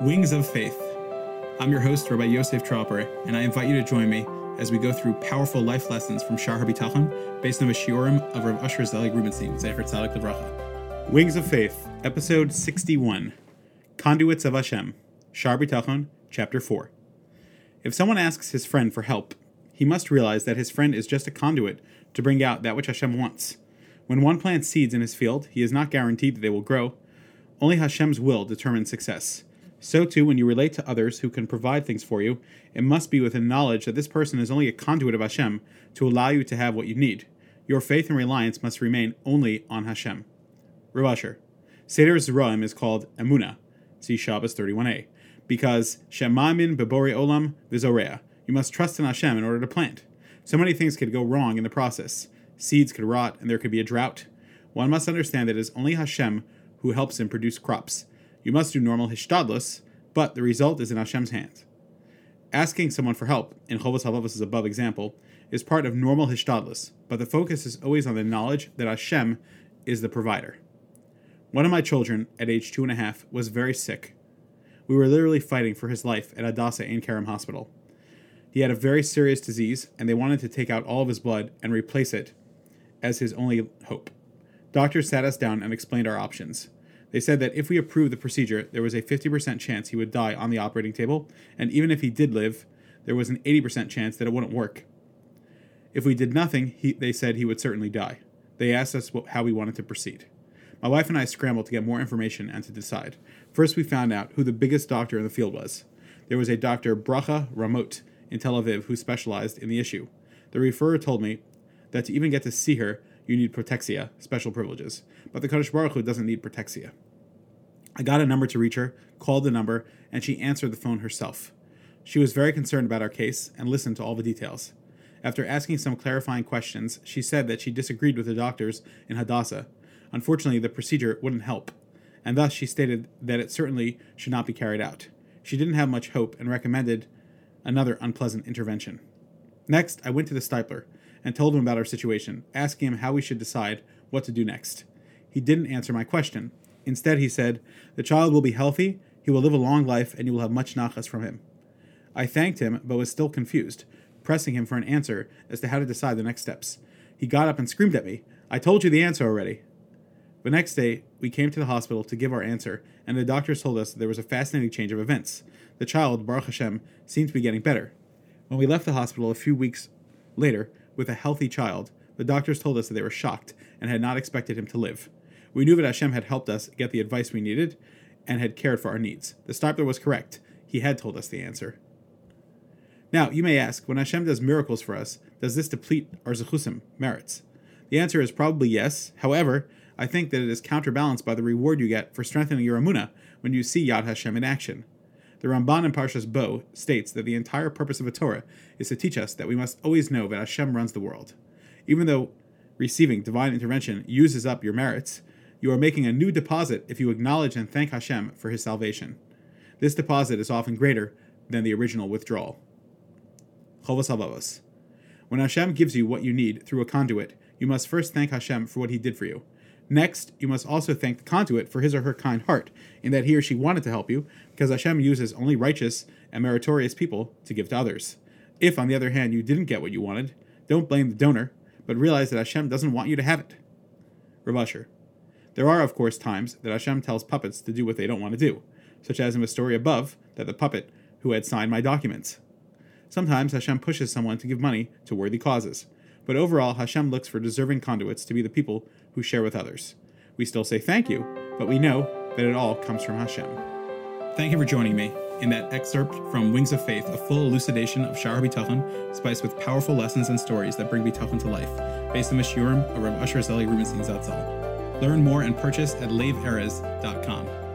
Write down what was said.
Wings of Faith. I'm your host, Rabbi Yosef Tropper, and I invite you to join me as we go through powerful life lessons from Shar HaBitachon based on the shiurim of Rav Usher Zelig Rubenstein, Zecher Tzadik Levracha. Wings of Faith, Episode 61, Conduits of Hashem, Shar HaBitachon, Chapter 4. If someone asks his friend for help, he must realize that his friend is just a conduit to bring out that which Hashem wants. When one plants seeds in his field, he is not guaranteed that they will grow. Only Hashem's will determines success. So, too, when you relate to others who can provide things for you, it must be with the knowledge that this person is only a conduit of Hashem to allow you to have what you need. Your faith and reliance must remain only on Hashem. Rav Usher. Seder Zeraim is called Emuna, see Shabbos 31a, because Shemamin Bebori Olam Vizorea. You must trust in Hashem in order to plant. So many things could go wrong in the process. Seeds could rot, and there could be a drought. One must understand that it is only Hashem who helps him produce crops. You must do normal hishtadlus, but the result is in Hashem's hands. Asking someone for help, in Chovos Halevavos' above example, is part of normal hishtadlus, but the focus is always on the knowledge that Hashem is the provider. One of my children, at age two and a half, was very sick. We were literally fighting for his life at Hadassah Ein Kerem Hospital. He had a very serious disease, and they wanted to take out all of his blood and replace it as his only hope. Doctors sat us down and explained our options. They said that if we approved the procedure, there was a 50% chance he would die on the operating table, and even if he did live, there was an 80% chance that it wouldn't work. If we did nothing, he, they said he would certainly die. They asked us what, how we wanted to proceed. My wife and I scrambled to get more information and to decide. First, we found out who the biggest doctor in the field was. There was a Dr. Bracha Ramot in Tel Aviv who specialized in the issue. The referrer told me that to even get to see her, you need protexia, special privileges. But the Kadosh Baruch Hu doesn't need protexia. I got a number to reach her, called the number, and she answered the phone herself. She was very concerned about our case and listened to all the details. After asking some clarifying questions, she said that she disagreed with the doctors in Hadassah. Unfortunately, the procedure wouldn't help, and thus she stated that it certainly should not be carried out. She didn't have much hope and recommended another unpleasant intervention. Next, I went to the Steipler and told him about our situation, asking him how we should decide what to do next. He didn't answer my question. Instead, he said, The child will be healthy, he will live a long life, and you will have much nachas from him. I thanked him, but was still confused, pressing him for an answer as to how to decide the next steps. He got up and screamed at me, I told you the answer already. The next day, we came to the hospital to give our answer, and the doctors told us there was a fascinating change of events. The child, Baruch Hashem, seemed to be getting better. When we left the hospital a few weeks later, with a healthy child, the doctors told us that they were shocked and had not expected him to live. We knew that Hashem had helped us get the advice we needed and had cared for our needs. The Steipler was correct. He had told us the answer. Now, you may ask, when Hashem does miracles for us, does this deplete our zechusim, merits? The answer is probably yes. However, I think that it is counterbalanced by the reward you get for strengthening your emuna when you see Yad Hashem in action. The Ramban in Parshas Bo states that the entire purpose of a Torah is to teach us that we must always know that Hashem runs the world. Even though receiving divine intervention uses up your merits, you are making a new deposit if you acknowledge and thank Hashem for his salvation. This deposit is often greater than the original withdrawal. Chovos Halevavos. When Hashem gives you what you need through a conduit, you must first thank Hashem for what he did for you. Next, you must also thank the conduit for his or her kind heart, in that he or she wanted to help you, because Hashem uses only righteous and meritorious people to give to others. If, on the other hand, you didn't get what you wanted, don't blame the donor, but realize that Hashem doesn't want you to have it. Rav Usher. There are, of course, times that Hashem tells puppets to do what they don't want to do, such as in the story above that the puppet who had signed my documents. Sometimes Hashem pushes someone to give money to worthy causes, but overall, Hashem looks for deserving conduits to be the people who share with others. We still say thank you, but we know that it all comes from Hashem. Thank you for joining me in that excerpt from Wings of Faith, a full elucidation of Shar HaBitachon, spiced with powerful lessons and stories that bring Bitachon to life, based on the Shiurim of Rav Usher Zelig Rubenstein Zatzal. Learn more and purchase at laveerez.com.